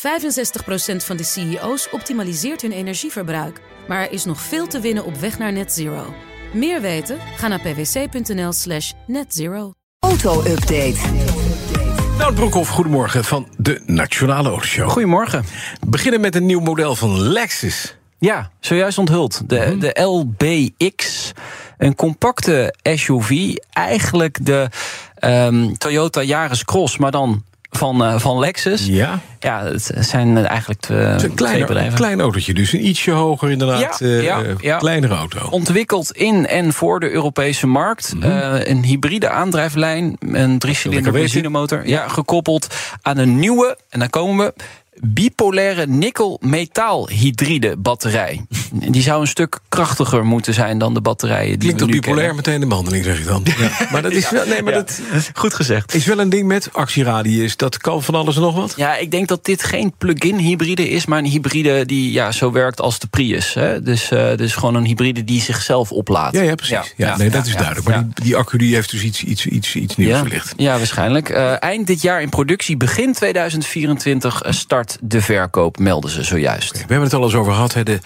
65% van de CEO's optimaliseert hun energieverbruik. Maar er is nog veel te winnen op weg naar net zero. Meer weten? Ga naar pwc.nl slash netzero. Auto-update. Nou, Broekhoff, goedemorgen van de Nationale Autoshow. Goedemorgen. We beginnen met een nieuw model van Lexus. Ja, zojuist onthuld. De, Mhm. de LBX. Een compacte SUV. Eigenlijk de ehm, Toyota Yaris Cross, maar dan van, eh, van Lexus. Ja, Ja, het zijn eigenlijk twee, het is een bedrijven. klein autootje, dus een ietsje hoger inderdaad. Ja, eh, ja, eh, ja. Kleinere auto. Ontwikkeld in en voor de Europese markt. Mhm. Een hybride aandrijflijn, een driecilinder benzinemotor. Ja, gekoppeld aan een nieuwe, en daar komen we, bipolaire nikkel-metaal-hydride batterij. Die zou een stuk krachtiger moeten zijn dan de batterijen die Klinkt op bipolair kennen. meteen de behandeling, zeg ik dan. Ja. Maar dat is wel, nee, maar Ja. dat Goed gezegd. is wel een ding met actieradius. Dat kan van alles en nog wat. Ja, ik denk dat dit geen plug-in hybride is, maar een hybride die ja, zo werkt als de Prius. Hè? Dus, eh, dus gewoon een hybride die zichzelf oplaadt. Ja, ja precies. Ja, nee, dat is duidelijk. Maar die, die accu die heeft dus iets, iets, iets, iets nieuws verlicht. ja, waarschijnlijk. Eh, eind dit jaar in productie, begin 2024 eh, start de verkoop, melden ze zojuist. We hebben het al eens over gehad, hè, de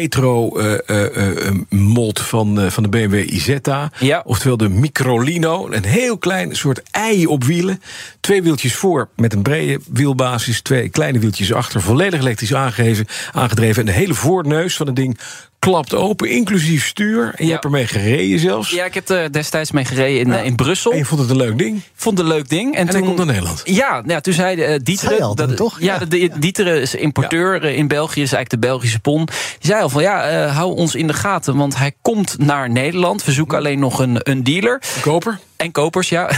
retro eh, eh, eh, mod van, eh, van de BMW Isetta. Ja. Oftewel de Microlino. Een heel klein soort ei op wielen. Twee wieltjes voor met een brede wielbasis. Twee kleine wieltjes achter. Volledig elektrisch aangegeven, aangedreven. En de hele voorneus van het ding klapt open, inclusief stuur. En je Ja. hebt ermee gereden zelfs. Ja, ik heb er destijds mee gereden in, in Brussel. En je vond het een leuk ding. vond het een leuk ding. En, En toen komt naar Nederland. Ja, nou ja toen zei uh, Dieter. Toch? Ja, Ja. de, de- Dieter is importeur in België, is eigenlijk de Belgische pon. Die zei al van ja, eh, hou ons in de gaten, want hij komt naar Nederland. We zoeken alleen nog een, een dealer. Koper? En kopers, ja.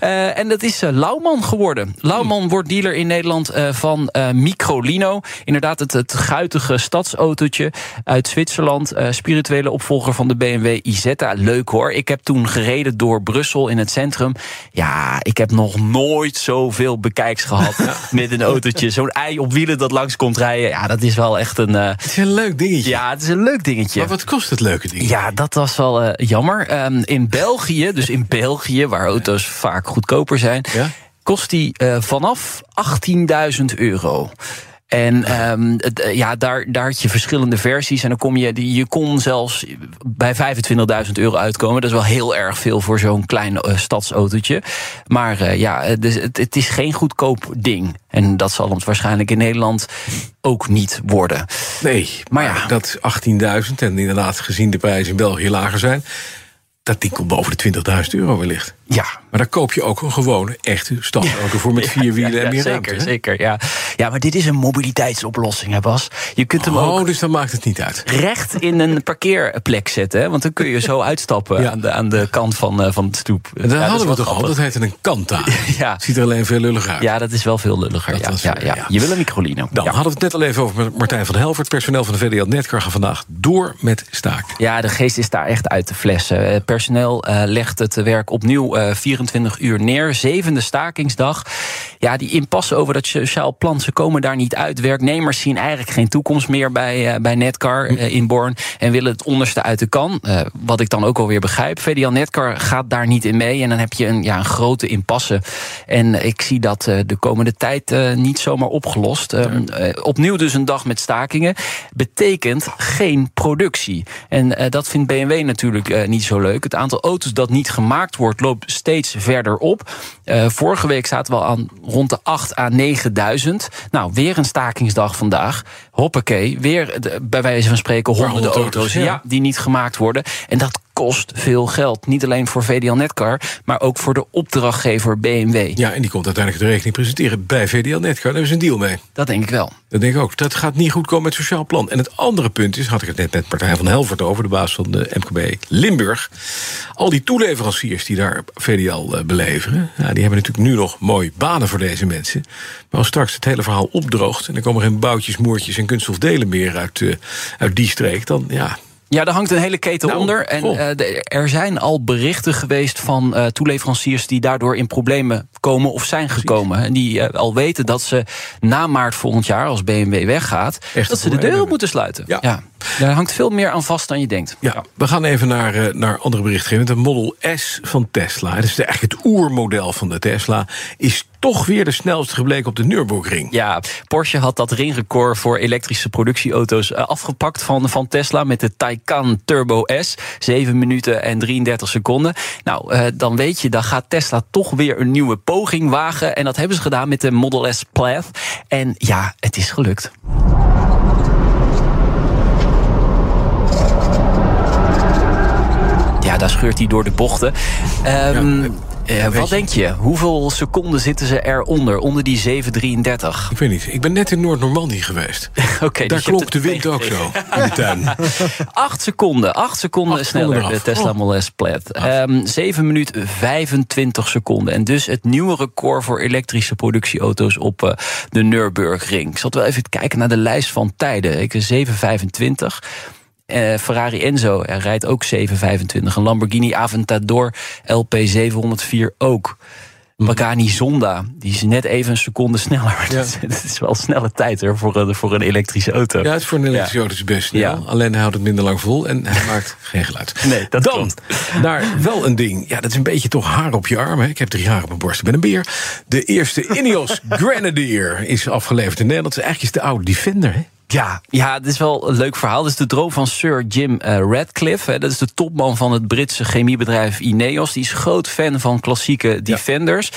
Eh, en dat is eh, Lauwman geworden. Lauwman wordt dealer in Nederland eh, van eh, Microlino. Inderdaad, het, het guitige stadsautootje uit Zwitserland. spirituele opvolger van de BMW Isetta. Leuk hoor. Ik heb toen gereden door Brussel in het centrum. Ja, ik heb nog nooit zoveel bekijks gehad met een autootje. Zo'n ei op wielen dat langs komt rijden. Ja, dat is wel echt een... Het is een leuk dingetje. ja, het is een leuk dingetje. Maar wat kost het leuke ding? Ja, dat was wel jammer. Ehm, in België, dus in België, waar auto's vaak goedkoper zijn, Ja? kost die eh, vanaf 18.000 euro. En ehm, het, eh, ja, daar, daar had je verschillende versies. En dan kom je, die- je kon zelfs bij 25.000 euro uitkomen. Dat is wel heel erg veel voor zo'n klein eh, stadsautootje. Maar ja, het, is- het, het is geen goedkoop ding. En dat zal het waarschijnlijk in Nederland ook niet worden. Nee, maar, Maar ja. dat 18.000 en inderdaad gezien de prijzen in België lager zijn... dat ding komt boven de 20.000 euro wellicht. Ja, Maar daar koop je ook een gewone, echte stadsauto voor met vier wielen en meer zeker, ruimte. hè? zeker. Ja. Ja, maar dit is een mobiliteitsoplossing, hè Bas. Je kunt hem Oh, ook dus dan maakt het niet uit. recht in een parkeerplek zetten. Hè? Want dan kun je zo uitstappen Ja. aan, de, aan de kant van, eh, van het stoep. En dan Ja, dat hadden is we toch al, dat heette een Kanta. Ja. Ziet er alleen veel lullig uit. Ja, dat is wel veel lulliger. Ja, ja, eh, ja. Je wil een microlino. Dan hadden we het net al even over Martijn van Helvert. Personeel van de VDL Netcar gaat vandaag door met staken. Ja, de geest is daar echt uit de flessen. Het personeel eh, legt het werk opnieuw eh, 24 uur neer. Zevende stakingsdag. Ja, die impasse over dat sociaal plan, ze komen daar niet uit. Werknemers zien eigenlijk geen toekomst meer bij, eh, bij Netcar eh, in Born. En willen het onderste uit de kan. Eh, wat ik dan ook alweer begrijp. VDL Netcar gaat daar niet in mee. En dan heb je een, ja, een grote impasse. En ik zie dat de komende tijd niet zomaar opgelost. Ehm, eh, opnieuw dus een dag met stakingen. Betekent geen productie. En dat vindt BMW natuurlijk niet zo leuk. Het aantal auto's dat niet gemaakt wordt, loopt steeds verder op. Vorige week zaten we al aan rond de 8 à 9000. Nou, weer een stakingsdag vandaag. Hoppakee, weer de- bij wijze van spreken honderden honderd auto's, auto's, ja. ja, die niet gemaakt worden. En dat kost veel geld. Niet alleen voor VDL Netcar, maar ook voor de opdrachtgever BMW. Ja, en die komt uiteindelijk de rekening presenteren bij VDL Netcar. Daar hebben ze een deal mee. Dat denk ik wel. Dat denk ik ook. Dat gaat niet goed komen met het sociaal plan. En het andere punt is, had ik het net met Martijn van Helvert over... de baas van de MKB Limburg. Al die toeleveranciers die daar VDL eh, beleveren... Die hebben natuurlijk nu nog mooi banen voor deze mensen. Maar als straks het hele verhaal opdroogt... en er komen geen boutjes, moertjes en kunststofdelen meer uit, eh, uit die streek... dan ja, Ja, daar hangt een hele keten Nou, onder. En eh, de- er zijn al berichten geweest van eh, toeleveranciers die daardoor in problemen komen of zijn gekomen. En die eh, al weten dat ze na maart volgend jaar, als BMW weggaat, Echt dat ze de deuren moeten sluiten. Ja. Ja. Daar hangt veel meer aan vast dan je denkt. Ja, we gaan even naar, uh, naar andere berichtgeving. De Model S van Tesla, dat is eigenlijk het oermodel van de Tesla... is toch weer de snelste gebleken op de Nürburgring. Ja, Porsche had dat ringrecord voor elektrische productieauto's uh, afgepakt van, van Tesla met de Taycan Turbo S. 7 minuten en 33 seconden. Nou, uh, dan weet je, dan gaat Tesla toch weer een nieuwe poging wagen. En dat hebben ze gedaan met de Model S Plaid. En ja, het is gelukt. Ja, daar scheurt hij door de bochten. Um, ja. Uh, wat denk je? Hoeveel seconden zitten ze eronder? Onder die 733? Ik weet niet. Ik ben net in Noord-Normandie geweest. okay, Daar dus klopt de wind ook zo in de tuin. Acht seconden. Acht seconden Acht sneller, seconden de Tesla Model S Plaid. Um, 7 minuten 25 seconden. En dus het nieuwe record voor elektrische productieauto's op uh, de Nürburgring. Ik zat wel even kijken naar de lijst van tijden. Ik 725. Uh, Ferrari Enzo er rijdt ook 725. Een Lamborghini Aventador LP 704 ook. Pagani Zonda, die is net even een seconde sneller. Ja. Dat is wel een snelle tijd hoor, voor, een, voor een elektrische auto. Ja, het is voor een elektrische auto is best snel. Ja. Alleen hij houdt het minder lang vol en hij maakt geen geluid. Nee, dat Dan klopt. naar wel een ding. Ja, dat is een beetje toch haar op je arm. Hè. Ik heb drie jaar op mijn borst, ik ben een beer. De eerste Ineos Grenadier is afgeleverd in Nederland. Eigenlijk is de oude Defender, hè? Ja, ja, het is wel een leuk verhaal. Dat is de droom van Sir Jim uh, Radcliffe. Hè. Dat is de topman van het Britse chemiebedrijf Ineos. Die is groot fan van klassieke Defenders.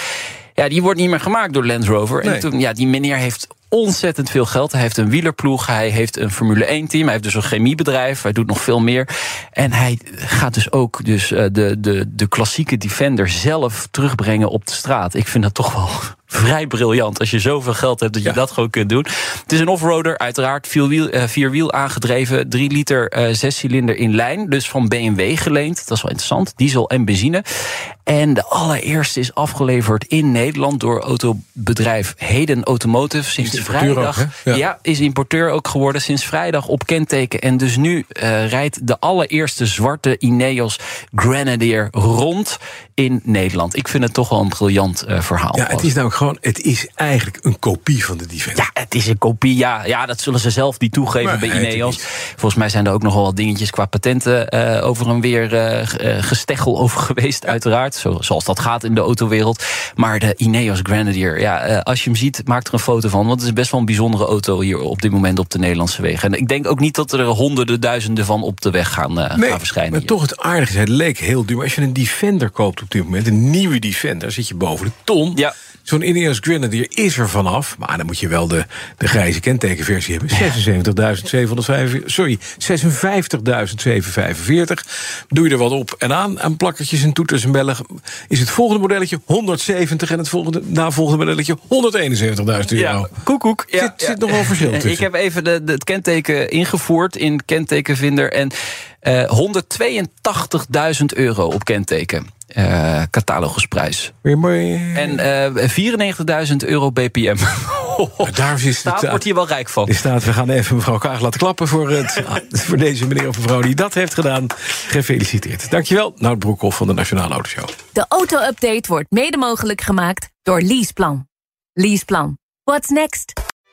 Ja, ja die wordt niet meer gemaakt door Land Rover. Nee. En toen, ja, die meneer heeft ontzettend veel geld. Hij heeft een wielerploeg, hij heeft een Formule 1-team... hij heeft dus een chemiebedrijf, hij doet nog veel meer. En hij gaat dus ook dus, uh, de, de, de klassieke Defender zelf terugbrengen op de straat. Ik vind dat toch wel vrij briljant. Als je zoveel geld hebt dat je ja. dat gewoon kunt doen. Het is een offroader, uiteraard. Vierwiel, uh, vierwiel aangedreven. 3 liter uh, zescilinder in lijn. Dus van BMW geleend. Dat is wel interessant. Diesel en benzine. En de allereerste is afgeleverd in Nederland door autobedrijf Heden Automotive. Sinds vrijdag. Ook, ja. ja. is importeur ook geworden. Sinds vrijdag op kenteken. En dus nu uh, rijdt de allereerste zwarte Ineos Grenadier rond in Nederland. Ik vind het toch wel een briljant verhaal. Ja, het is nou gewoon, het is eigenlijk een kopie van de Defender. Ja, het is een kopie. Ja, ja dat zullen ze zelf niet toegeven maar bij Ineos. Volgens mij zijn er ook nog wel wat dingetjes qua patenten uh, over en weer uh, gesteggel over geweest, ja. uiteraard. Zo, zoals dat gaat in de autowereld. Maar de Ineos Grenadier, ja, als je hem ziet, maak er een foto van. Want het is best wel een bijzondere auto hier op dit moment op de Nederlandse wegen. En ik denk ook niet dat er honderden, duizenden van op de weg gaan, nee, gaan verschijnen. Maar hier. toch het aardige is, het leek heel duur. Als je een Defender koopt op dit moment, een nieuwe Defender, zit je boven de ton. Ja. Zo'n Ineos Grenadier is er vanaf. Maar dan moet je wel de, de grijze kentekenversie hebben. 76.745. Sorry, 56.745. Doe je er wat op en aan. Aan plakkertjes en toeters en bellen. Is het volgende modelletje 170 en het volgende, navolgende modelletje 171.000 euro. Ja, koekoek. Ja, zit, zit nog wel verschil tussen. Ik heb even de, de, het kenteken ingevoerd in kentekenvinder. En 182.000 euro op kenteken. Uh, catalogusprijs. En uh, 94.000 euro BPM. oh, daar is wordt hier wel rijk van. Staat, we gaan even mevrouw Kaag laten klappen voor, het, voor deze meneer of mevrouw die dat heeft gedaan. Gefeliciteerd. Dankjewel, Nout Broekhoff van de Nationale Autoshow. De auto-update wordt mede mogelijk gemaakt door Leaseplan. Leaseplan. What's next?